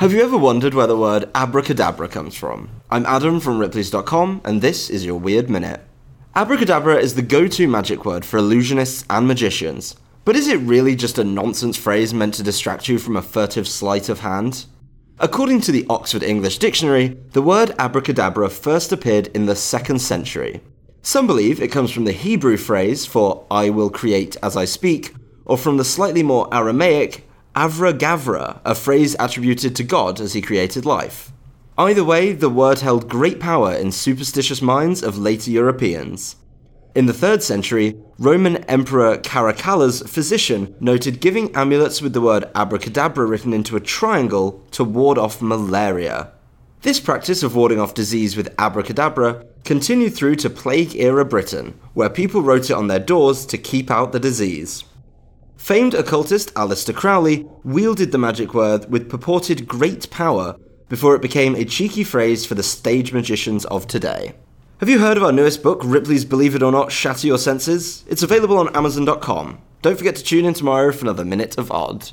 Have you ever wondered where the word abracadabra comes from? I'm Adam from Ripley's.com, and this is your Weird Minute. Abracadabra is the go to magic word for illusionists and magicians, but is it really just a nonsense phrase meant to distract you from a furtive sleight of hand? According to the Oxford English Dictionary, the word abracadabra first appeared in the 2nd century. Some believe it comes from the Hebrew phrase for I will create as I speak, or from the slightly more Aramaic Avra Gavra, a phrase attributed to God as he created life. Either way, the word held great power in superstitious minds of later Europeans. In the 3rd century, Roman Emperor Caracalla's physician noted giving amulets with the word abracadabra written into a triangle to ward off malaria. This practice of warding off disease with abracadabra continued through to Plague era Britain, where people wrote it on their doors to keep out the disease. Famed occultist Aleister Crowley wielded the magic word with purported great power before it became a cheeky phrase for the stage magicians of today. Have you heard of our newest book, Ripley's Believe It or Not Shatter Your Senses? It's available on Amazon.com. Don't forget to tune in tomorrow for another Minute of Odd.